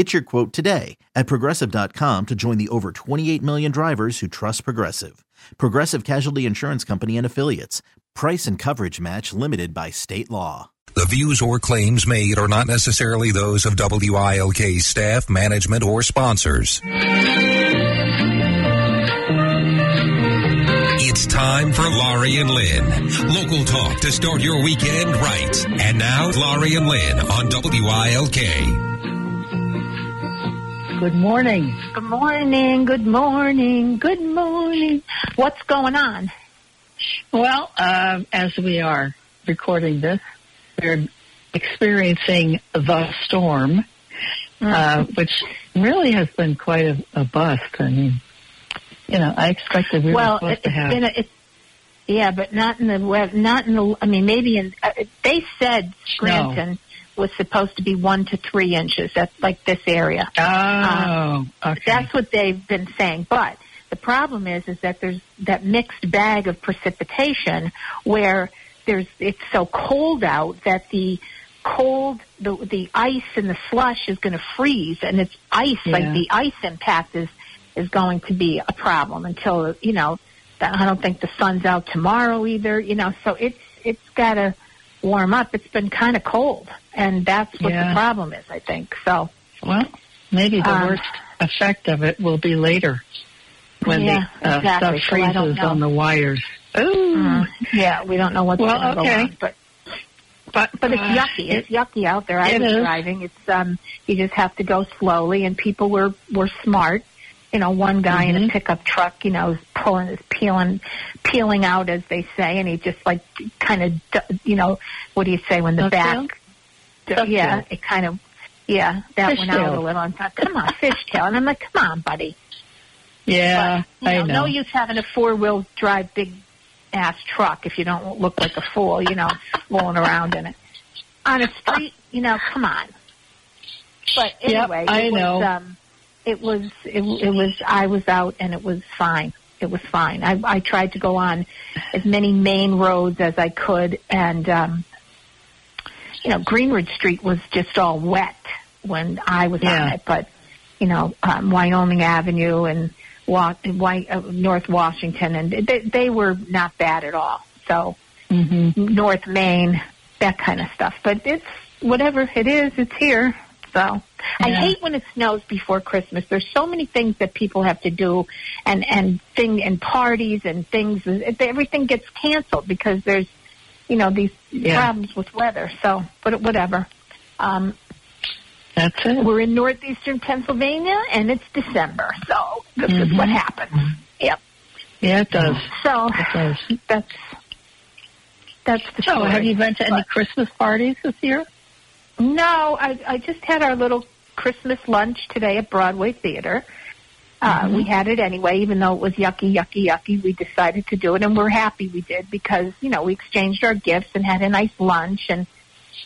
Get your quote today at progressive.com to join the over 28 million drivers who trust Progressive. Progressive Casualty Insurance Company and Affiliates. Price and coverage match limited by state law. The views or claims made are not necessarily those of WILK staff, management, or sponsors. It's time for Laurie and Lynn. Local talk to start your weekend right. And now, Laurie and Lynn on WILK. Good morning. Good morning, good morning, good morning. What's going on? Well, uh, as we are recording this, we're experiencing the storm, uh, which really has been quite a, a bust. I mean, you know, I expected we well, were supposed it, to it's have. been a, it's, yeah, but not in the web, not in the. I mean, maybe in. Uh, they said Scranton was supposed to be one to three inches. That's like this area. oh, uh, okay. That's what they've been saying. But the problem is, is that there's that mixed bag of precipitation where there's it's so cold out that the cold the the ice and the slush is going to freeze, and it's ice like the ice impact is is going to be a problem until you know. I don't think the sun's out tomorrow either. You know, so it's it's got to warm up. It's been kind of cold, and that's what Yeah. the problem is. I think so. well, maybe the Um, worst effect of it will be later when Yeah, the uh, exactly. stuff So freezes know. on the wires. Ooh, Mm, yeah, we don't know what's Well, going to okay. go on, but but but it's uh, yucky. It's yucky out there. I it was is. driving. It's um, you just have to go slowly, and people were were smart. You know, one guy in a Mhm. pickup truck, you know, is pulling, is peeling, peeling out, as they say, and he just like kind of, you know, what do you say when the Ducktail? back? Ducktail. Yeah, it kind of, yeah, that went out Fishtail. a little. I thought, come on, fishtail, and I'm like, come on, buddy. yeah, But, you I know, know. no use having a four wheel drive big ass truck if you don't look like a fool, you know, rolling around in it. On a street, you know, come on. But Yep, anyway, I it was know. um it was it, it was I was out and it was fine. It was fine. I I tried to go on as many main roads as I could and um you know, Greenridge Street was just all wet when I was on it, but you know, um, Wyoming Avenue and Wa- Wy- uh, North Washington, and they, they were not bad at all. So hmm North Main, that kind of stuff. But it's whatever it is, it's here. So I hate when it snows before Christmas. There's so many things that people have to do, and and thing and parties and things. Everything gets canceled because there's, you know, these Yeah. problems with weather. So, but whatever. Um, That's it. we're in northeastern Pennsylvania, and it's December, so this is Mhm. what happens. Yep. Yeah, it does. So It does. that's that's the So, story. have you been to any But- Christmas parties this year? No, I I just had our little Christmas lunch today at Broadway Theater. Uh, Mhm. We had it anyway, even though it was yucky, yucky, yucky. We decided to do it, and we're happy we did because you know we exchanged our gifts and had a nice lunch, and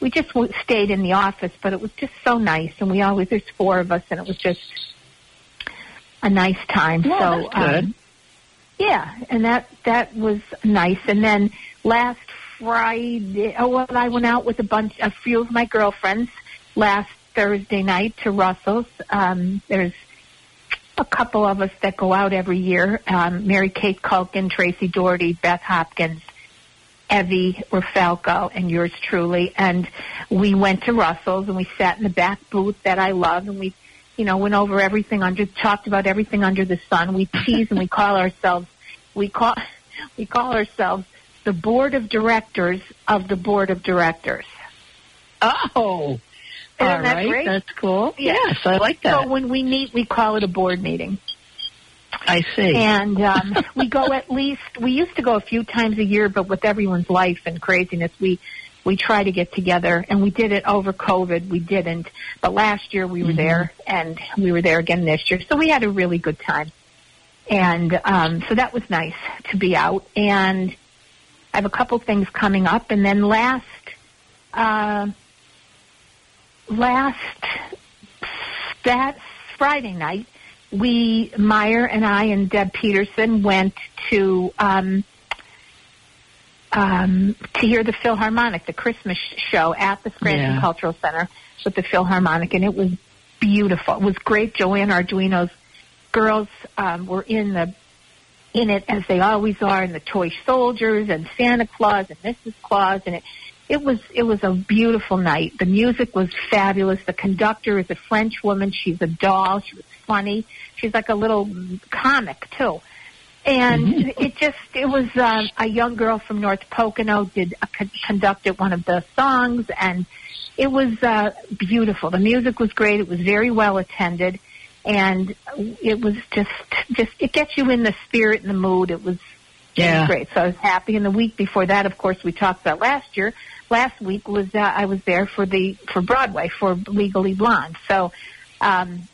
we just w- stayed in the office. But it was just so nice, and we always there's four of us, and it was just a nice time. Well, so that's good. Um, yeah, and that that was nice. And then last Friday, oh well, I went out with a bunch, a few of my girlfriends last Thursday night to Russell's. Um, there's a couple of us that go out every year. Um, Mary Kate Culkin, Tracy Doherty, Beth Hopkins, Evie Rafalco, and yours truly. And we went to Russell's and we sat in the back booth that I love and we, you know, went over everything under, talked about everything under the sun. We tease and we call ourselves, we call, we call ourselves the board of directors of the board of directors. Oh, Isn't all that right. great? That's cool. Yeah. Yes, I like that. So when we meet, we call it a board meeting. I see. And um, we go at least, we used to go a few times a year, but with everyone's life and craziness, we, we try to get together. And we did it over COVID. We didn't. But last year we were there and we were there again this year. So we had a really good time. And um, so that was nice to be out. And I have a couple things coming up. And then last, uh, last that Friday night, we Meyer and I and Deb Peterson went to um, um, to hear the Philharmonic, the Christmas show at the Scranton Yeah. Cultural Center with the Philharmonic, and it was beautiful. It was great. Joanne Arduino's girls um, were in the in it as they always are, and the toy soldiers and Santa Claus and Mrs. Claus, and it it was it was a beautiful night. The music was fabulous. The conductor is a French woman. She's a doll. She was funny. She's like a little comic too. And it just it was um, a young girl from North Pocono did a, con- conducted one of the songs, and it was uh, beautiful. The music was great. It was very well attended, and it was just just it gets you in the spirit and the mood. It was it was Yeah. great. So I was happy. And the week before that, of course, we talked about last year. Last week was uh, I was there for the for Broadway for Legally Blonde. So um,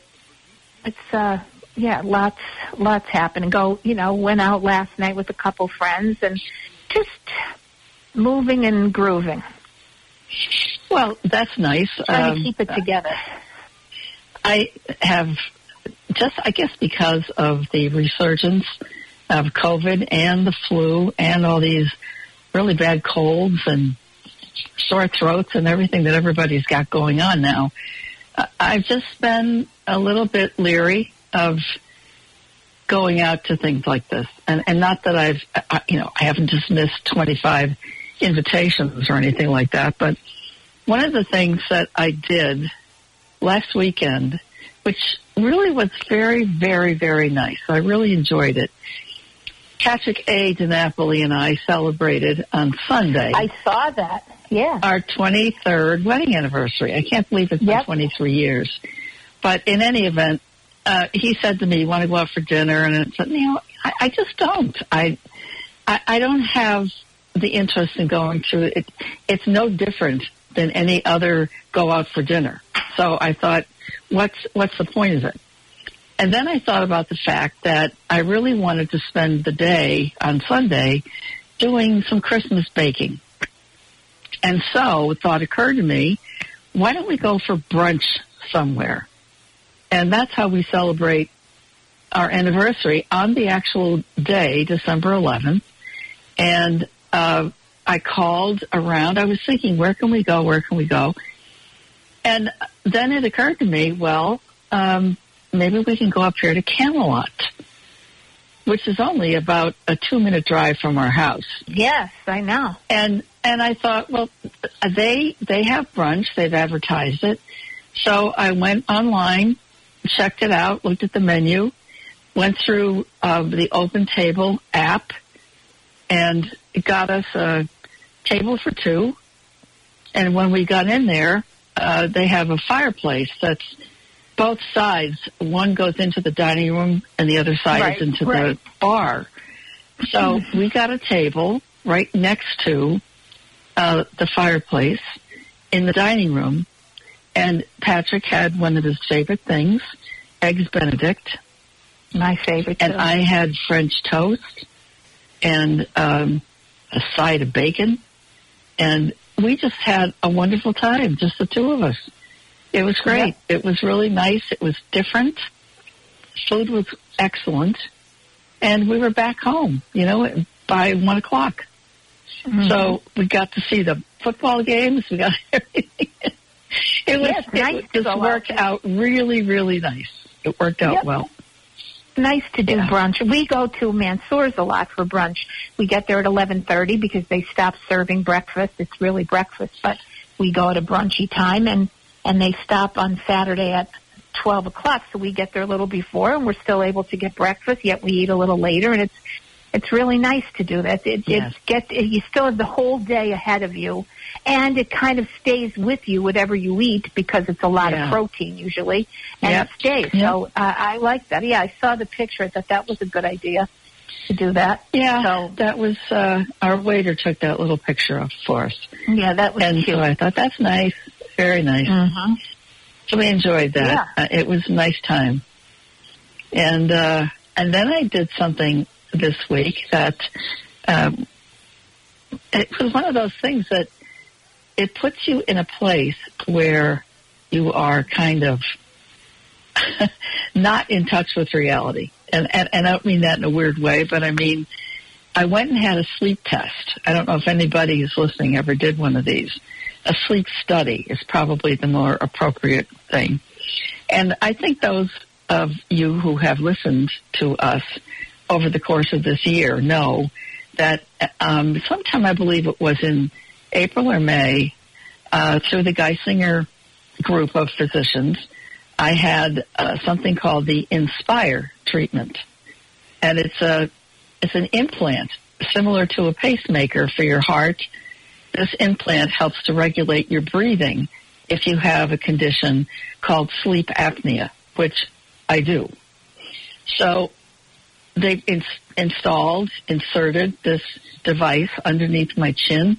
it's uh, yeah, lots lots happening. Go, you know, went out last night with a couple friends and just moving and grooving, well, that's nice. trying Um, to keep it together. I have just, I guess, because of the resurgence of COVID and the flu and all these really bad colds and sore throats and everything that everybody's got going on now. I've just been a little bit leery of going out to things like this, and and not that I've, you know, I haven't just missed twenty five invitations or anything like that, but one of the things that I did last weekend, which really was very, very, very nice. I really enjoyed it. Patrick A. DiNapoli and I celebrated on Sunday I saw that. Yeah. our 23rd wedding anniversary. I can't believe it's Yep. been 23 years. But in any event, uh, he said to me, "You want to go out for dinner?" And I said, "You know, I, I just don't. I, I, I don't have the interest in going to it. It's no different than any other go out for dinner. So I thought, what's what's the point of it? And then I thought about the fact that I really wanted to spend the day on Sunday doing some Christmas baking. And so a thought occurred to me, why don't we go for brunch somewhere? And that's how we celebrate our anniversary on the actual day, December 11th. And uh, I called around. I was thinking, where can we go? Where can we go? And then it occurred to me, well, um, maybe we can go up here to Camelot, which is only about a two-minute drive from our house Yes, I know. and and I thought, well, they they have brunch. They've advertised it. So I went online, checked it out, looked at the menu, went through uh, the Open Table app, and got us a table for two. And when we got in there, uh, they have a fireplace that's both sides. One goes into the dining room, and the other side Right, is into right. the bar. So we got a table right next to uh, the fireplace in the dining room, and Patrick had one of his favorite things, eggs Benedict, My favorite. and too. I had French toast and um, a side of bacon, and we just had a wonderful time, just the two of us. It was great. It was really nice. It was different. Food was excellent, and we were back home. You know, by one o'clock. Mm-hmm. So we got to see the football games. We got everything. It was Yeah, it's nice it just worked out really, really nice. It worked out Yep. well. Nice to do Yeah. brunch. We go to Mansour's a lot for brunch. We get there at eleven thirty because they stop serving breakfast. It's really breakfast, but we go at a brunchy time, and and they stop on Saturday at twelve o'clock. So we get there a little before, and we're still able to get breakfast. Yet we eat a little later, and it's it's really nice to do that. It, Yes. it gets you still have the whole day ahead of you, and it kind of stays with you whatever you eat because it's a lot Yeah. of protein usually, and Yep. it stays. Yep. So uh, I like that. Yeah, I saw the picture. I thought that was a good idea to do that. Yeah, So that was uh, our waiter took that little picture of for us, yeah, that was and cute. so I thought that's nice, very nice. hmm So we enjoyed that. Yeah. Uh, it was a nice time. And uh, and then I did something this week that um, it was one of those things that it puts you in a place where you are kind of not in touch with reality. And, and and I don't mean that in a weird way, but I mean I went and had a sleep test. I don't know if anybody who's listening ever did one of these. A sleep study is probably the more appropriate thing. And I think those of you who have listened to us over the course of this year know that um, sometime I believe it was in April or May, uh, through the Geisinger group of physicians, I had uh, something called the Inspire treatment, and it's a it's an implant similar to a pacemaker for your heart. This implant helps to regulate your breathing if you have a condition called sleep apnea, which I do. So they ins- installed, inserted this device underneath my chin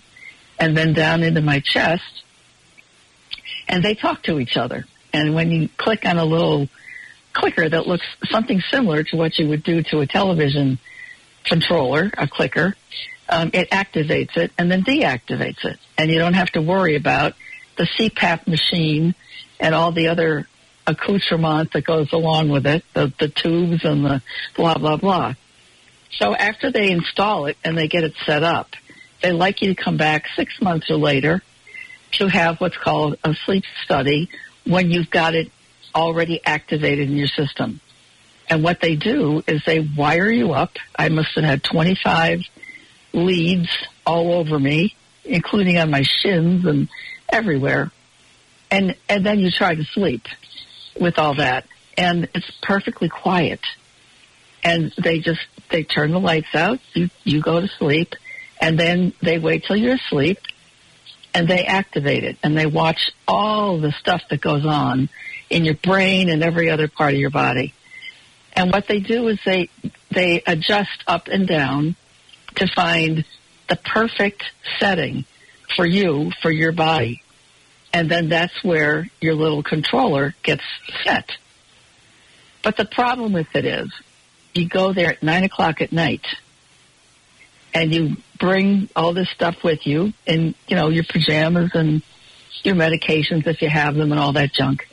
and then down into my chest, and they talk to each other. And when you click on a little clicker that looks something similar to what you would do to a television controller, a clicker, um, it activates it and then deactivates it. And you don't have to worry about the CPAP machine and all the other accoutrement that goes along with it, the, the tubes and the blah, blah, blah. So after they install it and they get it set up, they like you to come back six months or later to have what's called a sleep study when you've got it already activated in your system. And what they do is they wire you up. I must have had 25 leads all over me, including on my shins and everywhere. And, and then you try to sleep with all that. And it's perfectly quiet. And they just, they turn the lights out. You, you go to sleep and then they wait till you're asleep and they activate it and they watch all the stuff that goes on in your brain and every other part of your body. And what they do is they they adjust up and down to find the perfect setting for you for your body. And then that's where your little controller gets set. But the problem with it is you go there at nine o'clock at night and you bring all this stuff with you and you know, your pajamas and your medications if you have them and all that junk.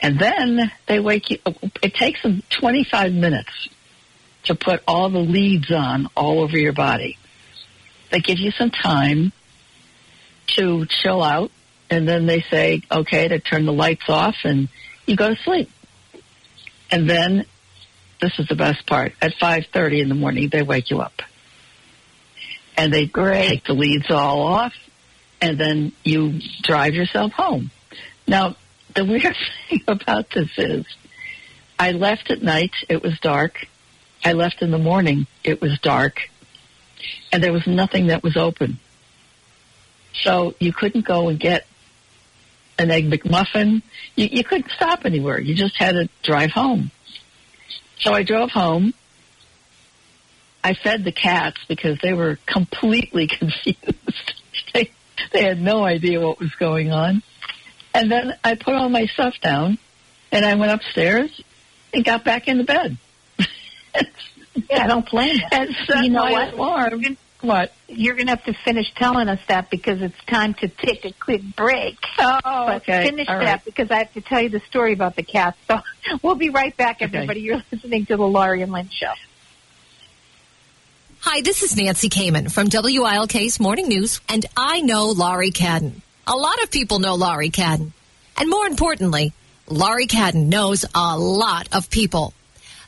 And then they wake you, it takes them 25 minutes to put all the leads on all over your body. They give you some time to chill out and then they say, okay, to turn the lights off and you go to sleep. And then this is the best part. At 5.30 in the morning, they wake you up and they take the leads all off, and then you drive yourself home. Now, the weird thing about this is, I left at night, it was dark. I left in the morning, it was dark, and there was nothing that was open. So you couldn't go and get an egg McMuffin. You, you couldn't stop anywhere. You just had to drive home. So I drove home. I fed the cats because they were completely confused. they, they had no idea what was going on. And then I put all my stuff down and I went upstairs and got back into bed. Yeah, I don't blame you. and set You know my what? alarm. What? You're going to have to finish telling us that because it's time to take a quick break. Oh, But okay. finish All that right. because I have to tell you the story about the cat. So we'll be right back, Okay. everybody. You're listening to the Laurie and Lynn Show. Hi, this is Nancy Kamen from WILK's Morning News, and I know Laurie Cadden. A lot of people know Laurie Cadden. And more importantly, Laurie Cadden knows a lot of people.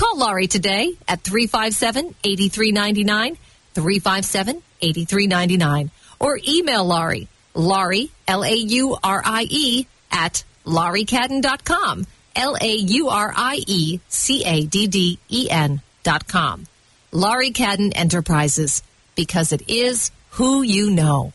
Call Laurie today at 357-8399, 357-8399, or email Laurie, Laurie, L-A-U-R-I-E, at lauriecadden.com, L-A-U-R-I-E-C-A-D-D-E-N dot com. Laurie Cadden Enterprises, because it is who you know.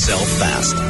sell fast.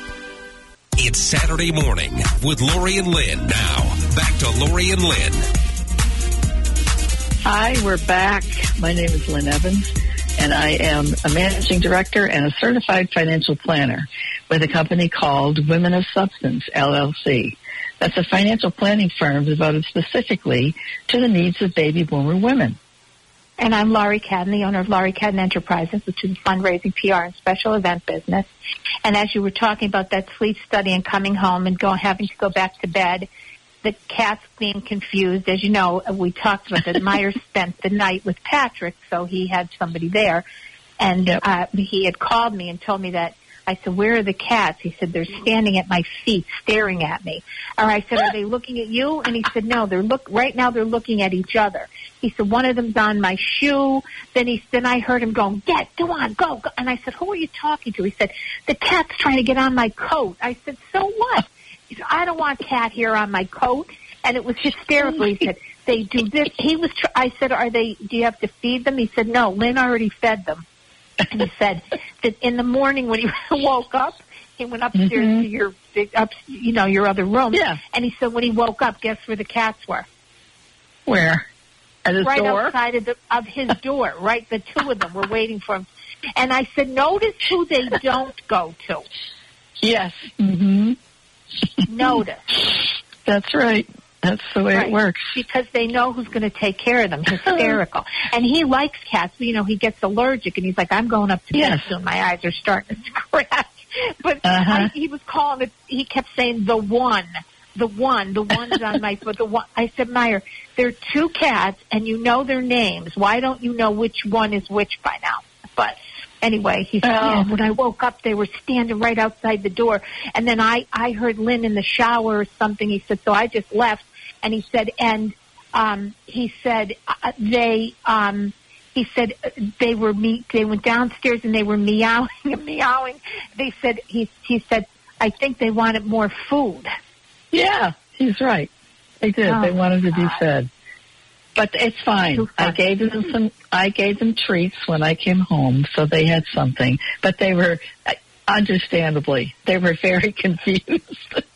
It's Saturday morning with Laurie and Lynn. Now, back to Laurie and Lynn. Hi, we're back. My name is Lynn Evans, and I am a managing director and a certified financial planner with a company called Women of Substance, LLC. That's a financial planning firm devoted specifically to the needs of baby boomer women. And I'm Laurie Cadden, the owner of Laurie Cadden Enterprises, which is a fundraising, PR, and special event business. And as you were talking about that sleep study and coming home and go, having to go back to bed, the cats being confused, as you know, we talked about that. Meyer spent the night with Patrick, so he had somebody there. And uh, he had called me and told me that I said, "Where are the cats?" He said, "They're standing at my feet, staring at me." Or I said, "Are they looking at you?" And he said, "No, they're look right now. They're looking at each other." He said, "One of them's on my shoe." Then he then I heard him going, "Get, go on, go, go." And I said, "Who are you talking to?" He said, "The cat's trying to get on my coat." I said, "So what?" He said, "I don't want cat hair on my coat." And it was hysterical. He said, "They do this." He was. Tr- I said, "Are they? Do you have to feed them?" He said, "No, Lynn already fed them." and he said that in the morning when he woke up, he went upstairs mm-hmm. to your big up, you know, your other room. Yeah. And he said when he woke up, guess where the cats were? Where? At his right door? outside of the of his door. Right, the two of them were waiting for him. And I said, notice who they don't go to. Yes. hmm Notice. That's right. That's the way Right. it works. because they know who's going to take care of them. Hysterical. and he likes cats. but, You know, he gets allergic, and he's like, "I'm going up to Yes. bed soon. My eyes are starting to scratch." But Uh-huh. I, he was calling it. He kept saying the one, the one, the one's on my foot. The one. I said, Meyer, there are two cats, and you know their names. Why don't you know which one is which by now? But anyway, he said, Oh. when I woke up, they were standing right outside the door. And then I, I heard Lynn in the shower or something. He said, so I just left. And he said, and, um, he said, uh, they, um, he said uh, they were me, they went downstairs and they were meowing and meowing. They said, he, he said, I think they wanted more food. Yeah, he's right. They did. Oh, they wanted to be fed. But it's fine. I gave them some. I gave them treats when I came home, so they had something. But they were, uh, understandably, they were very confused.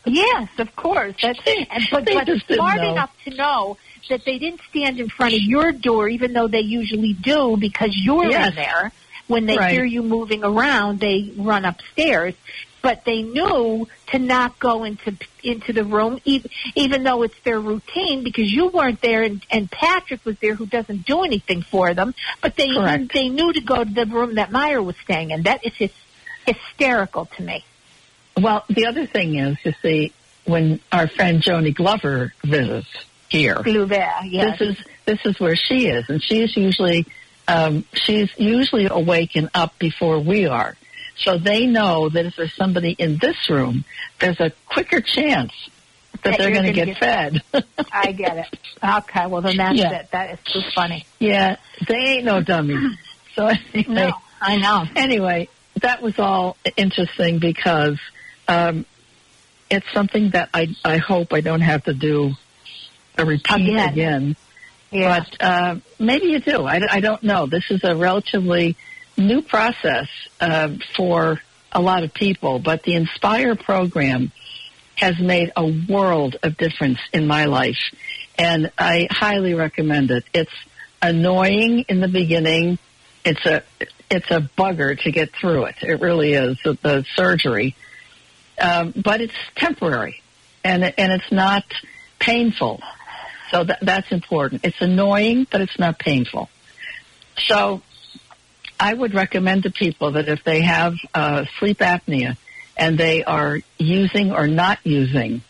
Yes, of course. That's but, They but smart enough to know that they didn't stand in front of your door, even though they usually do, because you're Yes. in there. When they Right. hear you moving around, they run upstairs. But they knew to not go into into the room, even, even though it's their routine, because you weren't there, and, and Patrick was there, who doesn't do anything for them. But they Correct. they knew to go to the room that Meyer was staying in. That is his hysterical to me. Well, the other thing is, you see, when our friend Joni Glover visits here, Glover, yes. this is this is where she is, and she is usually um, she's usually awake and up before we are. So they know that if there's somebody in this room, there's a quicker chance that, That they're going to get, get fed. I get it. Okay, well then that's Yeah. it. That is too funny. yeah, they ain't no dummies. So anyway, No, I know. anyway, that was all interesting because um, it's something that I I hope I don't have to do a repeat Again. again. Yeah. But uh, maybe you do. I, I don't know. This is a relatively new process uh, for a lot of people, but the Inspire program has made a world of difference in my life, and I highly recommend it. It's annoying in the beginning. It's a it's a bugger to get through it. It really is the, the surgery, um, but it's temporary, and and it's not painful. So that, that's important. It's annoying, but it's not painful. So I would recommend to people that if they have uh, sleep apnea and they are using or not using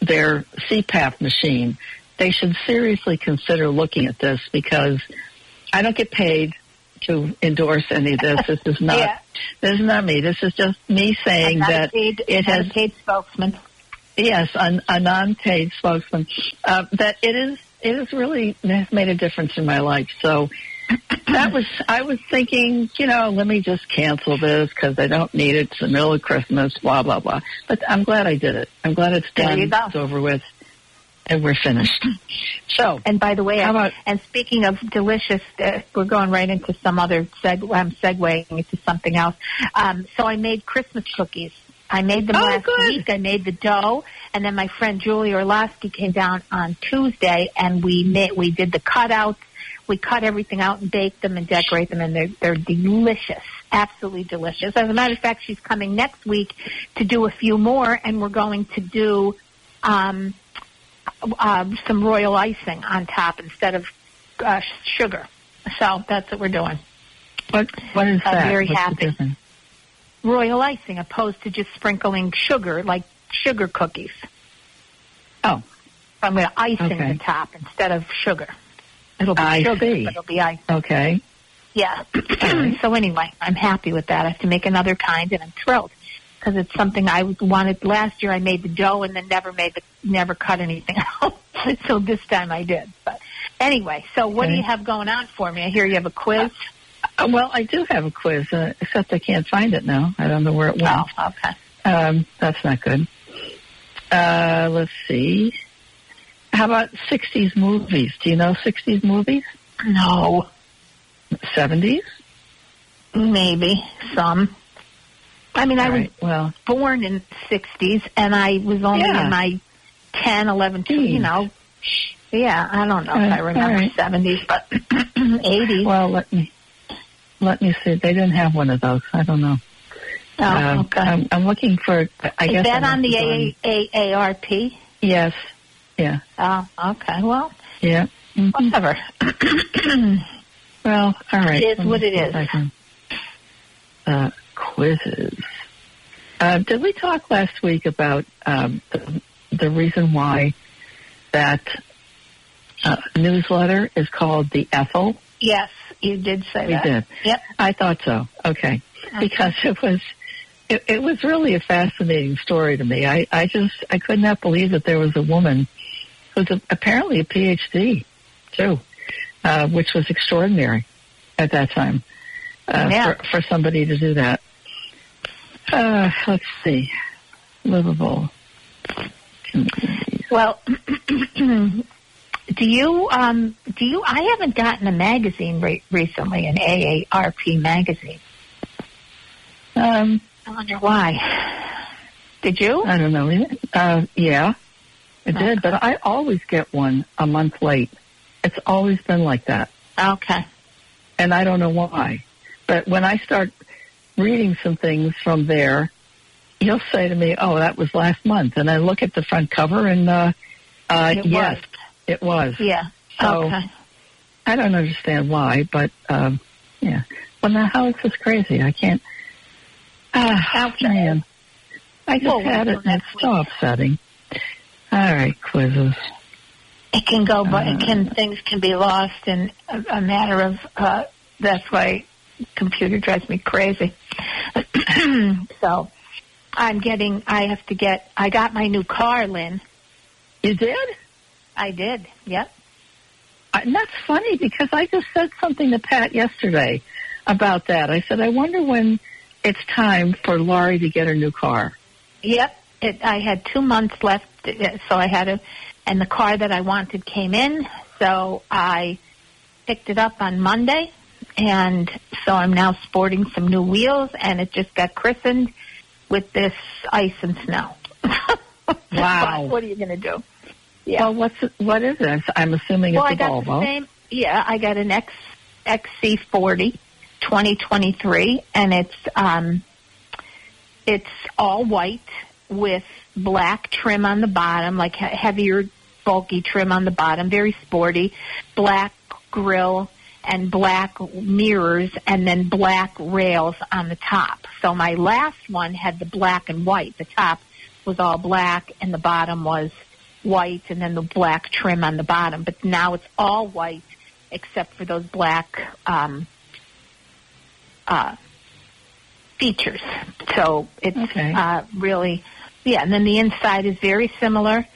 their CPAP machine, they should seriously consider looking at this because I don't get paid to endorse any of this. This is not Yeah. this is not me. This is just me saying I'm not that a paid, it has paid spokesman. yes, a, a non-paid spokesman, uh, that it is it is really has made a difference in my life. So that was I was thinking, you know, let me just cancel this because I don't need it. It's the middle of Christmas, blah blah blah. But I'm glad I did it. I'm glad it's done. It's over with, and we're finished. So And by the way, How about- and speaking of delicious, uh, we're going right into some other seg. I'm segueing into something else. Um, so I made Christmas cookies. I made them Oh, last good. week. I made the dough, and then my friend Julie Orlowski came down on Tuesday, and we made we did the cutouts. We cut everything out and bake them and decorate them, and they're they're delicious, absolutely delicious. As a matter of fact, she's coming next week to do a few more, and we're going to do. Um, uh, some royal icing on top instead of uh, sugar. So that's what we're doing. what what is I'm that? very What's happy. Royal icing opposed to just sprinkling sugar like sugar cookies. Oh, I'm going to icing Okay. the top instead of sugar. It'll be I see. but it'll be ice. okay. Yeah. so anyway, I'm happy with that. I have to make another kind, and I'm thrilled because it's something I wanted last year. I made the dough and then never made the never cut anything out. so this time I did. But anyway, so what do you have going on for me? I hear you have a quiz. Uh, well, I do have a quiz, uh, except I can't find it now. I don't know where it went. Oh, okay. Um, that's not good. Uh, let's see. How about 60s movies? Do you know 60s movies? No, 70s? maybe some. I mean, I All was. Well, born in the 60s, and I was only Yeah. in my 10, 11, tw- you know. Yeah, I don't know if I remember all right. 70s, but 80s. well, let me let me see. They didn't have one of those. I don't know. oh, Um, okay. I'm, I'm looking for. I Is guess that I on the must A- A- AARP? Yes. Yeah. Oh, okay. Well, Yeah. Mhm. whatever. Well, all right. It is what it is. Can- Uh, quizzes. Uh, did we talk last week about um, the, the reason why that uh, newsletter is called the Ethel? yes, you did say We that. did. Yep. I thought so. Okay, because it was it, it was really a fascinating story to me. I I just I could not believe that there was a woman who's a, apparently a PhD too, uh, which was extraordinary at that time uh, Yeah. for for somebody to do that. Uh, let's see, livable. Well, do you um do you? I haven't gotten a magazine re- recently, an AARP magazine. Um, I wonder why. Did you? I don't know. Uh, yeah, it did, but I always get one a month late. It's always been like that, Okay. and I don't know why. But when I start reading some things from there, you'll say to me, "Oh, that was last month," and I look at the front cover, and uh, uh, It yes, was. it was. Yeah. So- okay. I don't understand why, but um, yeah. Well, now how is this crazy? I can't. Ah, man. I just Well, had it and it's so upsetting. All right, quizzes. It can go, but it Uh. can things can be lost in a, a matter of. Uh, that's why computer drives me crazy. so I'm getting. I have to get. I got my new car, Lynn. You did? I did. Yep. And that's funny because I just said something to Pat yesterday about that. I said, I wonder when it's time for Laurie to get her new car. Yep. It, I had two months left, uh, so I had to, and the car that I wanted came in, so I picked it up on Monday, and so I'm now sporting some new wheels, and it just got christened with this ice and snow. Wow. What are you going to do? Yeah. Well, what's what is it? I'm assuming well, it's I a got Volvo. the same. Yeah, I got an X XC40 2023, and it's um, it's all white with black trim on the bottom, like heavier, bulky trim on the bottom, very sporty, black grill and black mirrors, and then black rails on the top. So my last one had the black and white. The top was all black, and the bottom was white, and then the black trim on the bottom. But now it's all white except for those black um, uh, features. So it's Okay. uh, really, yeah. And then the inside is very similar,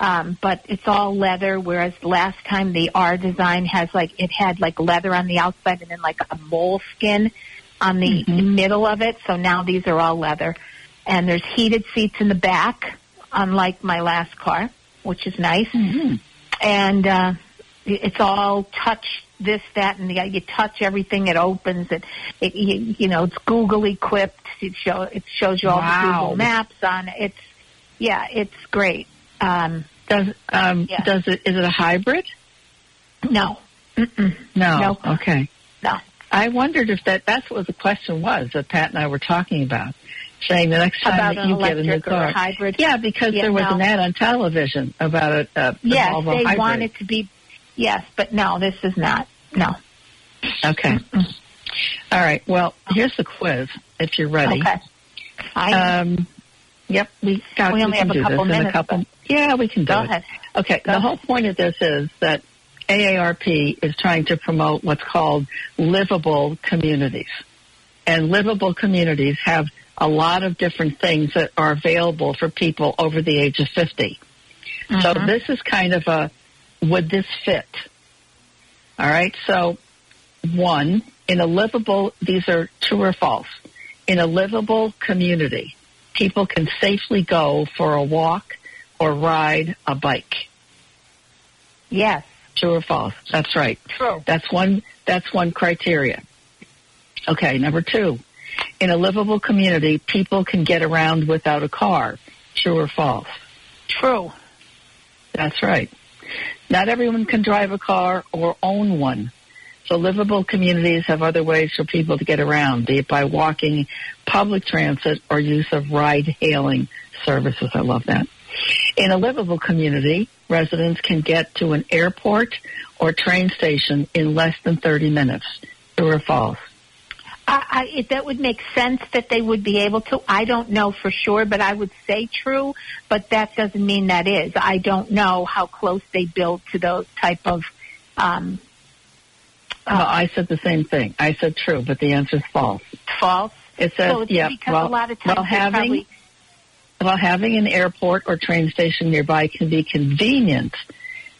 um, but it's all leather. Whereas last time the R design has like it had like leather on the outside and then like a mole skin on the middle of it. So now these are all leather, and there's heated seats in the back, unlike my last car, which is nice. And uh, it's all touch this, that, and the other. you touch everything. It opens. It, it you, you know, it's Google equipped. It show it shows you all the Google Maps on. it. It's yeah, it's great. Um, Does um Yeah. does it is it a hybrid? no, Mm-mm. No. Nope. Okay. no. I wondered if that that's what the question was that Pat and I were talking about, saying the next time About that you get a new car, hybrid? Yeah, because Yeah, there was no. an ad on television about a, a, a Yes, Volvo they hybrid. want it to be. Yes, but no, this is not. No. Okay. All right. Well, here's the quiz. If you're ready. Okay. I Um, yep, we got. We only can have a couple in a minutes, couple. Yeah, we can do Go it. ahead. Okay. Go the ahead. whole point of this is that AARP is trying to promote what's called livable communities, and livable communities have a lot of different things that are available for people over the age of 50. So Mm-hmm. this is kind of a would this fit? All right. So one in a livable these are true or false. In a livable community, people can safely go for a walk or ride a bike. yes. True or false? That's right. True. That's one that's one criteria. Okay, number 2. In a livable community, people can get around without a car. True or false? True. That's right. Not everyone can drive a car or own one. So livable communities have other ways for people to get around, be it by walking, public transit, or use of ride-hailing services. I love that. In a livable community, residents can get to an airport or train station in less than 30 minutes. True or false? I, I, that would make sense that they would be able to. I don't know for sure, but I would say true. But that doesn't mean that is. I don't know how close they build to those type of. Um, no, I said the same thing. I said true, but the answer is false. false. It says, so it's yeah, because well, a lot of times well, having, probably While having an airport or train station nearby can be convenient,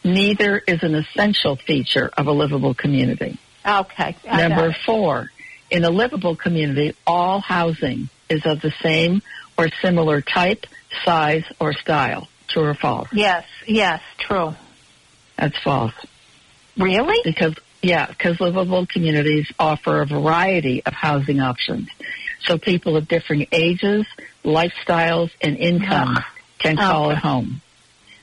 neither is an essential feature of a livable community. okay. Number four, in a livable community, all housing is of the same or similar type, size, or style. True or false? Yes. Yes. True. That's false. Really? Because, yeah, because livable communities offer a variety of housing options. So people of different ages, lifestyles, and incomes can call Okay. it home.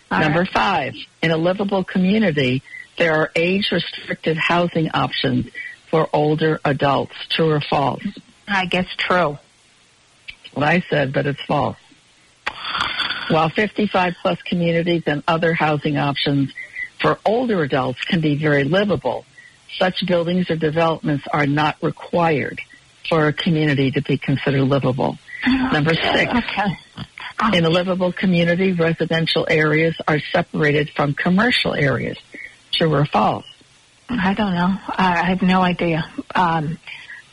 All Number right. five, in a livable community, there are age-restricted housing options for older adults. True or false? I guess true. What I said, but it's false. While 55 plus communities and other housing options for older adults can be very livable, such buildings or developments are not required for a community to be considered livable. Number six. Okay. In a livable community, residential areas are separated from commercial areas. True or false? I don't know. I have no idea. Um,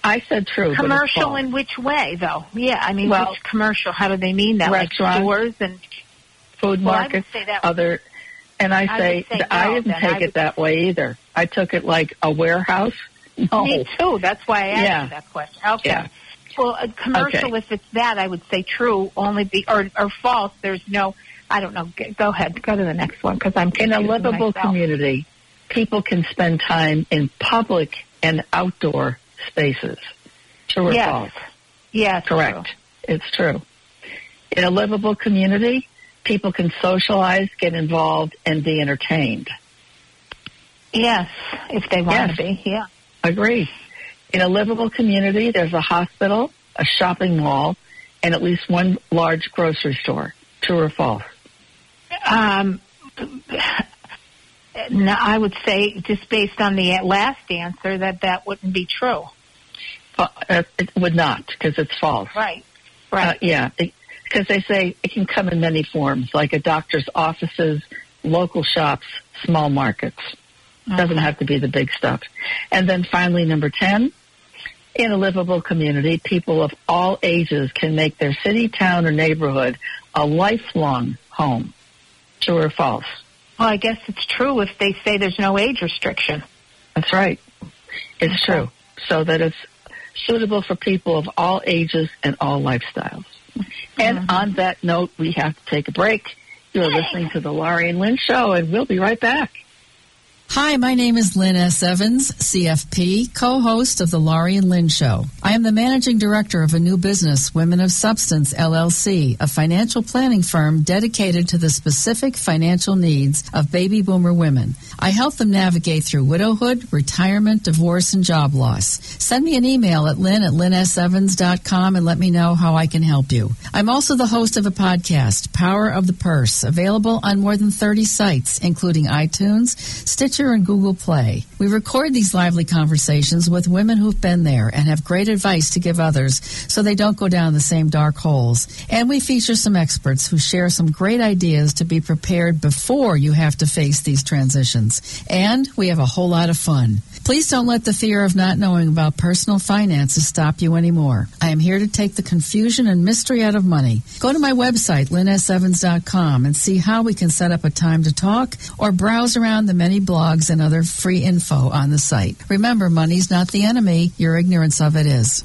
I said true. commercial in which way, though? Yeah, I mean, Well, which commercial? How do they mean that? Like restaurants, stores and food Well, markets, say that- other. And I I say, th- I didn't take I it that way either. I took it like a warehouse. No. me too. That's why I asked Yeah. that question. Okay. Yeah. Well, a commercial, Okay. if it's that, I would say true. Only be or or false. There's no. I don't know. Go ahead. Go to the next one because I'm In a livable myself. community, people can spend time in public and outdoor spaces. True or Yes. false? Yes. Correct. It's true. In a livable community, people can socialize, get involved, and be entertained. Yes, if they want Yes. to be. Yeah. Agree. In a livable community, there's a hospital, a shopping mall, and at least one large grocery store. True or false? Um, I would say just based on the last answer that that wouldn't be true. Uh, It would not, because it's false. Right. Uh, Right. yeah, because they say it can come in many forms, like a doctor's offices, local shops, small markets. Doesn't have to be the big stuff. And then finally, number 10, in a livable community, people of all ages can make their city, town, or neighborhood a lifelong home. True or false? Well, I guess it's true if they say there's no age restriction. That's right. It's true. So that it's suitable for people of all ages and all lifestyles. And mm-hmm. on that note, we have to take a break. You're listening to the Laurie and Lynn Show, and we'll be right back. Hi, my name is Lynn S. Evans, CFP, co-host of the Laurie and Lynn Show. I am the managing director of a new business, Women of Substance LLC, a financial planning firm dedicated to the specific financial needs of baby boomer women. I help them navigate through widowhood, retirement, divorce, and job loss. Send me an email at lynn at lynnsevans.com and let me know how I can help you. I'm also the host of a podcast, Power of the Purse, available on more than 30 sites, including iTunes, Stitcher, and Google Play. We record these lively conversations with women who've been there and have great advice to give others so they don't go down the same dark holes. And we feature some experts who share some great ideas to be prepared before you have to face these transitions. And we have a whole lot of fun. Please don't let the fear of not knowing about personal finances stop you anymore. I am here to take the confusion and mystery out of money. Go to my website, lynnsevans.com, and see how we can set up a time to talk or browse around the many blogs and other free info on the site. Remember, money's not the enemy, your ignorance of it is.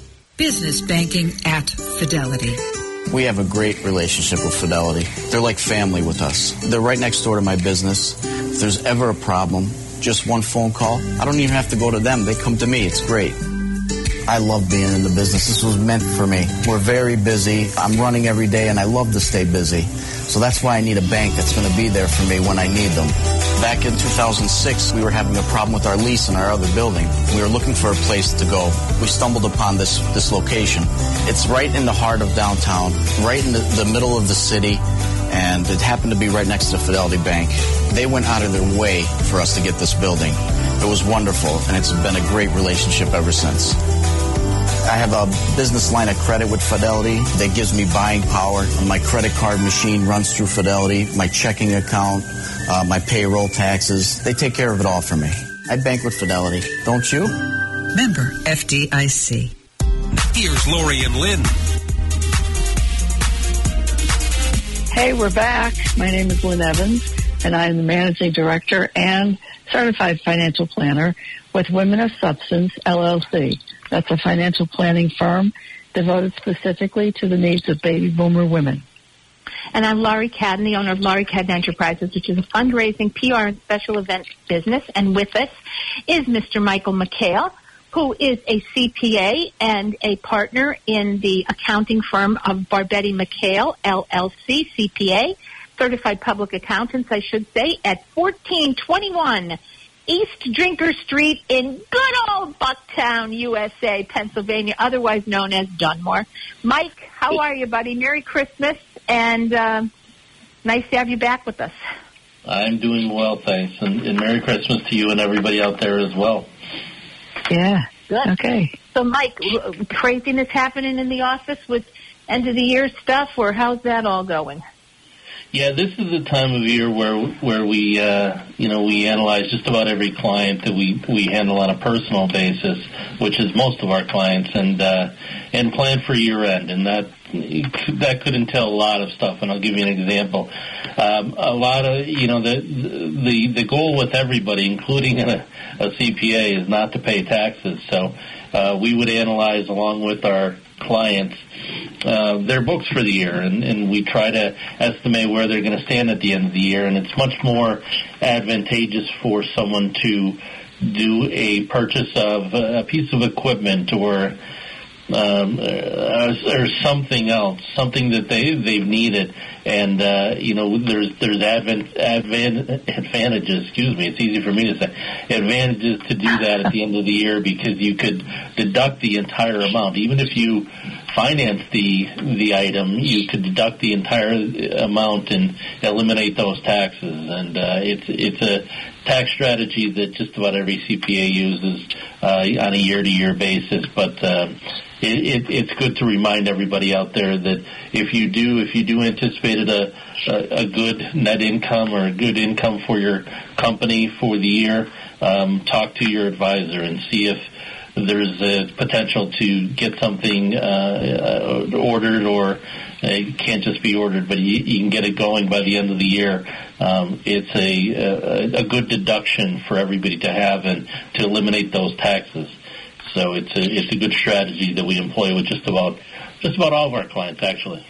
Business banking at Fidelity. We have a great relationship with Fidelity. They're like family with us. They're right next door to my business. If there's ever a problem, just one phone call, I don't even have to go to them. They come to me. It's great. I love being in the business. This was meant for me. We're very busy. I'm running every day and I love to stay busy. So that's why I need a bank that's going to be there for me when I need them. Back in 2006, we were having a problem with our lease in our other building. We were looking for a place to go. We stumbled upon this, this location. It's right in the heart of downtown, right in the, the middle of the city, and it happened to be right next to Fidelity Bank. They went out of their way for us to get this building. It was wonderful, and it's been a great relationship ever since. I have a business line of credit with Fidelity that gives me buying power. My credit card machine runs through Fidelity, my checking account, uh, my payroll taxes. They take care of it all for me. I bank with Fidelity. Don't you? Member FDIC. Here's Laurie and Lynn. Hey, we're back. My name is Lynn Evans, and I'm the managing director and certified financial planner with Women of Substance LLC. That's a financial planning firm devoted specifically to the needs of baby boomer women. And I'm Laurie Cadden, the owner of Laurie Cadden Enterprises, which is a fundraising, PR, and special event business. And with us is Mr. Michael McHale, who is a CPA and a partner in the accounting firm of Barbetti McHale, LLC, CPA, certified public accountants, I should say, at 1421 East Drinker Street in good old Bucktown, USA, Pennsylvania, otherwise known as Dunmore. Mike, how are you, buddy? Merry Christmas, and uh, nice to have you back with us. I'm doing well, thanks, and, and Merry Christmas to you and everybody out there as well. Yeah. Good. Okay. So, Mike, craziness happening in the office with end of the year stuff, or how's that all going? Yeah, this is the time of year where where we uh, you know we analyze just about every client that we we handle on a personal basis, which is most of our clients, and uh, and plan for year end, and that that could entail a lot of stuff. And I'll give you an example. Um, a lot of you know the the the goal with everybody, including a, a CPA, is not to pay taxes. So uh, we would analyze along with our clients uh, their books for the year, and, and we try to estimate where they're going to stand at the end of the year. And it's much more advantageous for someone to do a purchase of a piece of equipment or um, uh, or something else, something that they they've needed, and uh, you know there's there's advent, advent, advantages. Excuse me, it's easy for me to say advantages to do that at the end of the year because you could deduct the entire amount, even if you finance the the item, you could deduct the entire amount and eliminate those taxes. And uh, it's it's a tax strategy that just about every CPA uses uh, on a year to year basis, but. Uh, it, it, it's good to remind everybody out there that if you do if you do anticipate a, a, a good net income or a good income for your company for the year, um, talk to your advisor and see if there's a potential to get something uh, uh ordered or it can't just be ordered, but you, you, can get it going by the end of the year. Um, it's a, a, a good deduction for everybody to have and to eliminate those taxes. So it's a it's a good strategy that we employ with just about just about all of our clients actually.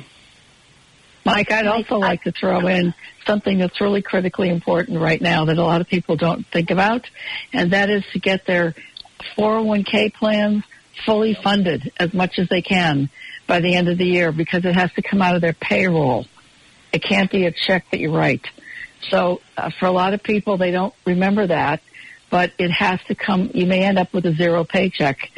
Mike, I'd also like to throw in something that's really critically important right now that a lot of people don't think about, and that is to get their 401k plans fully funded as much as they can by the end of the year because it has to come out of their payroll. It can't be a check that you write. So uh, for a lot of people, they don't remember that but it has to come. You may end up with a zero paycheck,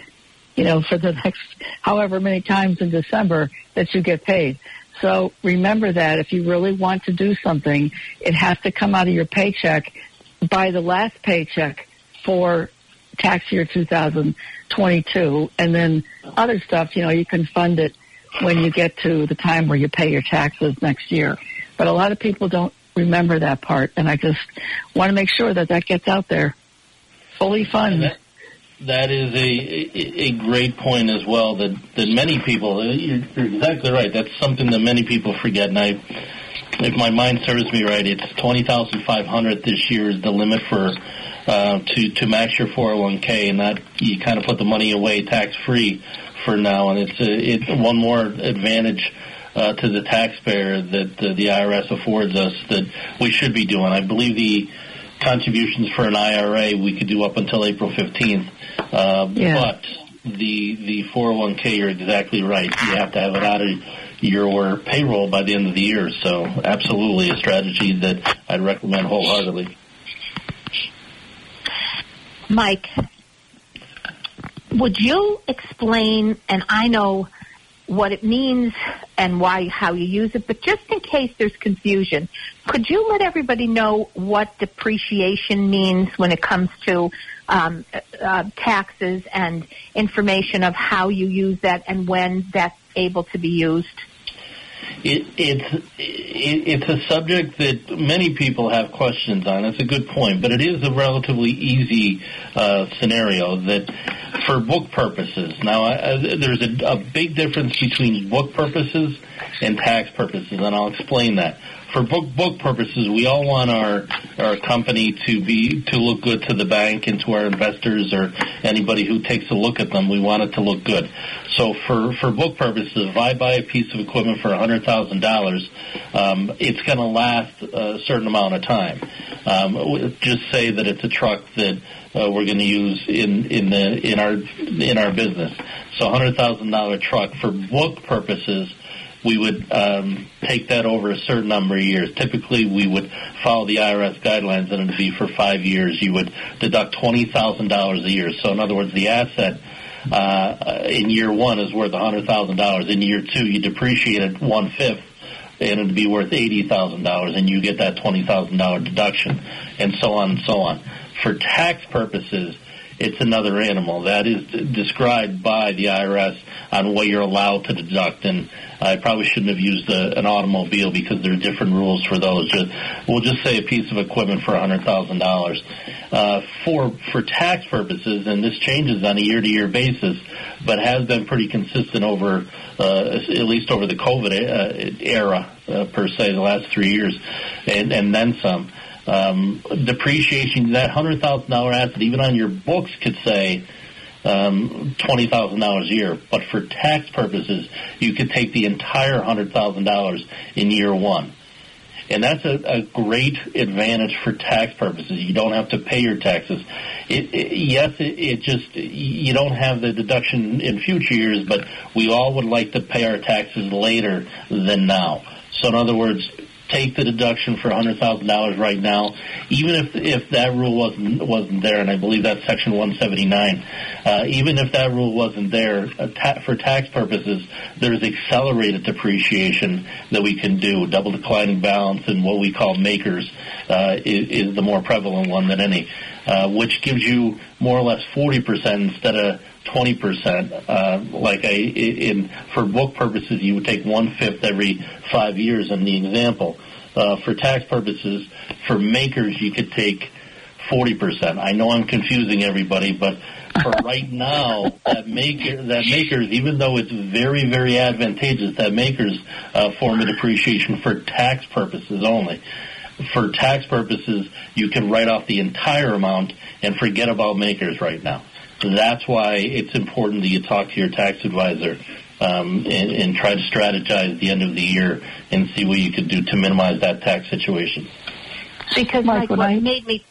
you know, for the next however many times in December that you get paid. So remember that if you really want to do something, it has to come out of your paycheck by the last paycheck for tax year 2022. And then other stuff, you know, you can fund it when you get to the time where you pay your taxes next year. But a lot of people don't remember that part. And I just want to make sure that that gets out there fully funded. That, that is a, a great point as well. That that many people, uh, you're, exactly right. That's something that many people forget. And I, if my mind serves me right, it's twenty thousand five hundred this year is the limit for uh, to to max your four hundred oh one k, and that you kind of put the money away tax free for now. And it's a, it's one more advantage. Uh, to the taxpayer that uh, the IRS affords us that we should be doing. I believe the contributions for an IRA we could do up until April 15th. Uh, yeah. But the the 401k, you're exactly right. You have to have it out of your payroll by the end of the year. So absolutely a strategy that I'd recommend wholeheartedly. Mike, would you explain, and I know what it means and why how you use it, but just in case there's confusion, could you let everybody know what depreciation means when it comes to um, uh, taxes and information of how you use that and when that's able to be used? It, it's it, it's a subject that many people have questions on. That's a good point, but it is a relatively easy uh, scenario that for book purposes. Now, I, I, there's a, a big difference between book purposes and tax purposes, and I'll explain that for book book purposes, we all want our our company to be to look good to the bank and to our investors or anybody who takes a look at them. We want it to look good. So for for book purposes, if I buy a piece of equipment for a hundred thousand dollars, um, it's going to last a certain amount of time. Um, just say that it's a truck that uh, we're going to use in in the in our in our business. So, hundred thousand dollar truck for book purposes we would um, take that over a certain number of years. Typically, we would follow the IRS guidelines, and it would be for five years. You would deduct twenty thousand dollars a year. So, in other words, the asset uh, in year one is worth hundred thousand dollars. In year two, you depreciate it one fifth, and it'd be worth eighty thousand dollars, and you get that twenty thousand dollar deduction, and so on and so on. For tax purposes, it's another animal. That is described by the IRS on what you're allowed to deduct. And I probably shouldn't have used a, an automobile because there are different rules for those. Just, we'll just say a piece of equipment for $100,000. Uh, for for tax purposes, and this changes on a year-to-year basis, but has been pretty consistent over uh, at least over the COVID uh, era uh, per se, the last three years, and, and then some um, depreciation, that hundred thousand dollar asset, even on your books, could say um, twenty thousand dollars a year. But for tax purposes, you could take the entire hundred thousand dollars in year one. And that's a, a great advantage for tax purposes. You don't have to pay your taxes. It, it, yes, it, it just you don't have the deduction in future years, but we all would like to pay our taxes later than now. So, in other words, take the deduction for $100,000 right now, even if if that rule wasn't wasn't there, and I believe that's Section 179. Uh, even if that rule wasn't there, uh, ta- for tax purposes, there's accelerated depreciation that we can do. Double declining balance and what we call MACRS uh, is, is, the more prevalent one than any, uh, which gives you more or less 40% instead of 20%. Uh, like a, in, for book purposes, you would take one fifth every five years in the example. Uh, for tax purposes, for MACRS, you could take 40%. I know I'm confusing everybody, but for right now, that maker, that MACRS, even though it's very, very advantageous, that MACRS uh, form a depreciation for tax purposes only. For tax purposes, you can write off the entire amount and forget about MACRS right now. That's why it's important that you talk to your tax advisor um, and, and, try to strategize the end of the year and see what you could do to minimize that tax situation. Because, Mike, what I, made me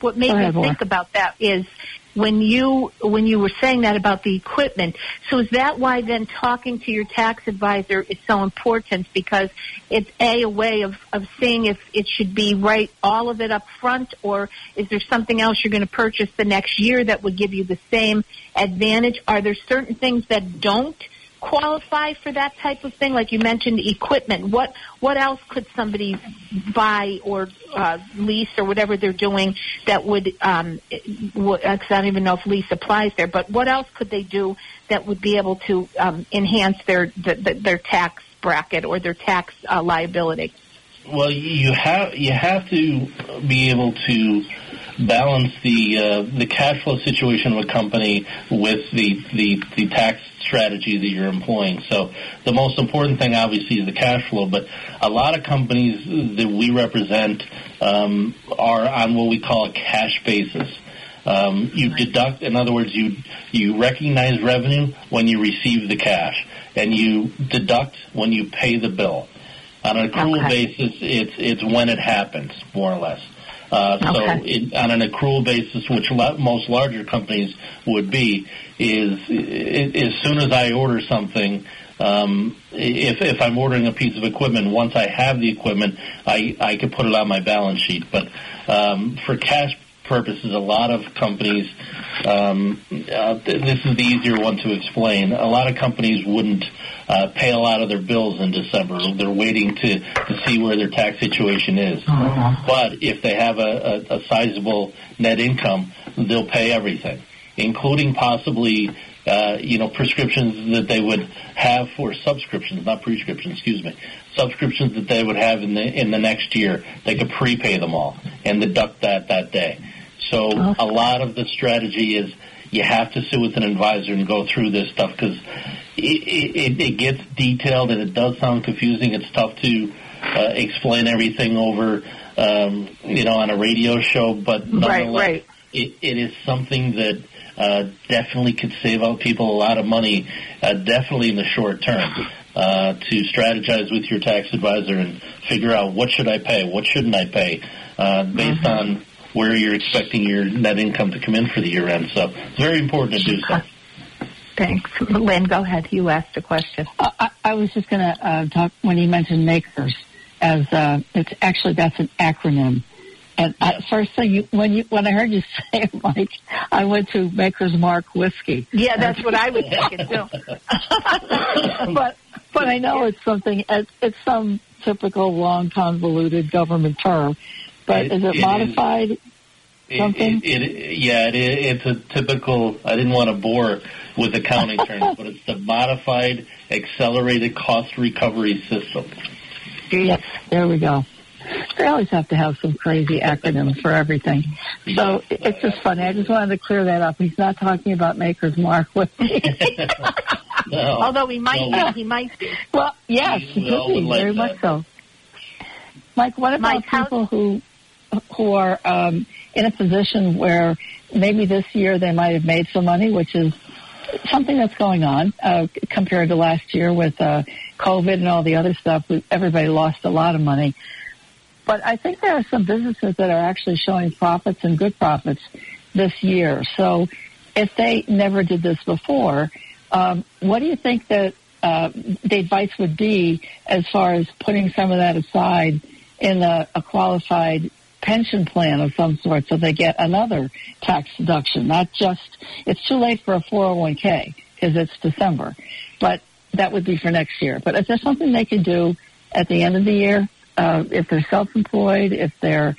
what made me think about that is when you when you were saying that about the equipment. So is that why then talking to your tax advisor is so important because it's a a way of of seeing if it should be right all of it up front or is there something else you're going to purchase the next year that would give you the same advantage? Are there certain things that don't qualify for that type of thing? Like you mentioned, equipment. What what else could somebody buy or uh, lease or whatever they're doing that would? Um, w- I don't even know if lease applies there, but what else could they do that would be able to um, enhance their the, the, their tax bracket or their tax uh, liability? Well, you have you have to be able to balance the uh, the cash flow situation of a company with the, the the tax strategy that you're employing. So the most important thing, obviously, is the cash flow. But a lot of companies that we represent um, are on what we call a cash basis. Um, you deduct, in other words, you you recognize revenue when you receive the cash, and you deduct when you pay the bill. On an accrual okay. basis, it's it's when it happens, more or less. Uh, okay. So it, on an accrual basis, which most larger companies would be, is it, as soon as I order something, um, if, if I'm ordering a piece of equipment, once I have the equipment, I, I can put it on my balance sheet. But um, for cash purposes, a lot of companies, um, uh, this is the easier one to explain. A lot of companies wouldn't uh, pay a lot of their bills in December. They're waiting to, to see where their tax situation is. Uh-huh. But if they have a, a, a sizable net income, they'll pay everything, including possibly uh, you know, prescriptions that they would have for subscriptions, not prescriptions, excuse me, subscriptions that they would have in the in the next year. They could prepay them all and deduct that that day. So a lot of the strategy is you have to sit with an advisor and go through this stuff because it, it, it gets detailed and it does sound confusing. It's tough to uh, explain everything over, um, you know, on a radio show, but nonetheless, right. It, it is something that uh, definitely could save out people a lot of money, uh, definitely in the short term. Uh, to strategize with your tax advisor and figure out what should I pay, what shouldn't I pay, uh, based on where you're expecting your net income to come in for the year end. So it's very important to do so. Thanks. Lynn, go ahead. You asked a question. Uh, I, I was just going to uh, talk when you mentioned MACRS as uh, it's actually that's an acronym. And I, first thing you, when you when I heard you say it, Mike, I went to Maker's Mark whiskey. Yeah, that's what I was thinking too. but but I know it's something. It's, it's some typical long convoluted government term. But It- is it, it is. modified? It, Something? it, it, yeah, it, it's a typical. I didn't want to bore with accounting terms, but it's the modified accelerated cost recovery system. Yes, there we go. They always have to have some crazy acronyms for everything. So it's just funny. I just wanted to clear that up. He's not talking about Maker's Mark whiskey. No, Although he might no. be, he might be. Well, yes, We he could be, like very that. much so. Mike, what about Mike, how- people who who are um, in a position where maybe this year they might have made some money, which is something that's going on uh, compared to last year with uh, COVID and all the other stuff. Everybody lost a lot of money. But I think there are some businesses that are actually showing profits and good profits this year. So if they never did this before, um, what do you think that uh, the advice would be as far as putting some of that aside in a, a qualified pension plan of some sort so they get another tax deduction, not just, it's too late for a 401k because it's December, but that would be for next year. But is there something they can do at the end of the year uh, if they're self-employed, if they're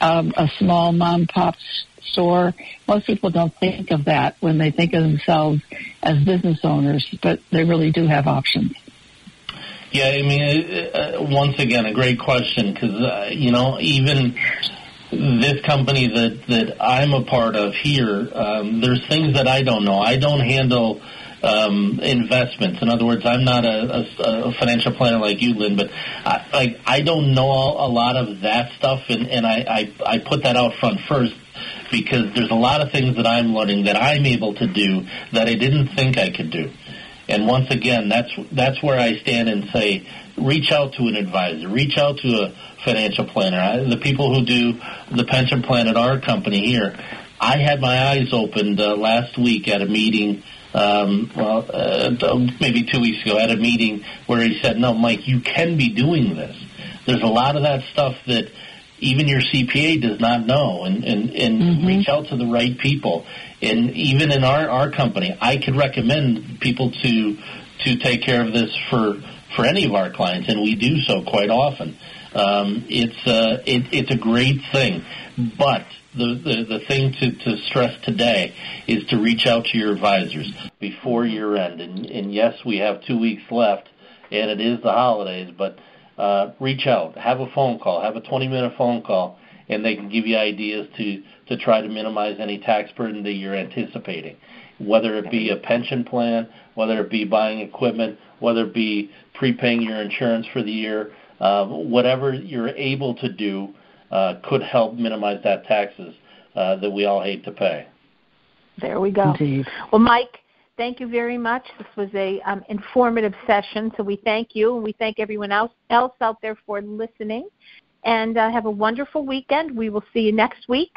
um, a small mom pop store? Most people don't think of that when they think of themselves as business owners, but they really do have options. Yeah, I mean, uh, uh, once again, a great question because uh, you know even this company that that I'm a part of here, um, there's things that I don't know. I don't handle um, investments. In other words, I'm not a, a, a financial planner like you, Lynn, but I, like I don't know a lot of that stuff, and and I I, I put that out front first because there's a lot of things that I'm learning that I'm able to do that I didn't think I could do. And once again, that's that's where I stand and say, reach out to an advisor, reach out to a financial planner. I, the people who do the pension plan at our company here, I had my eyes opened uh, last week at a meeting. Um, well, uh, maybe two weeks ago, at a meeting where he said, "No, Mike, you can be doing this." There's a lot of that stuff that even your CPA does not know, and and, and reach out to the right people. And even in our our company, I could recommend people to to take care of this for for any of our clients, and we do so quite often. Um, it's uh, it, it's a great thing, but the, the, the thing to, to stress today is to reach out to your advisors before year end. And, and yes, we have two weeks left, and it is the holidays, but uh, reach out, have a phone call, have a 20 minute phone call, and they can give you ideas to, to try to minimize any tax burden that you're anticipating. Whether it be a pension plan, whether it be buying equipment, whether it be prepaying your insurance for the year, uh, whatever you're able to do uh, could help minimize that taxes uh, that we all hate to pay. There we go. Indeed. Well, Mike, thank you very much. This was a um, informative session, so we thank you and we thank everyone else else out there for listening. And uh, have a wonderful weekend. We will see you next week.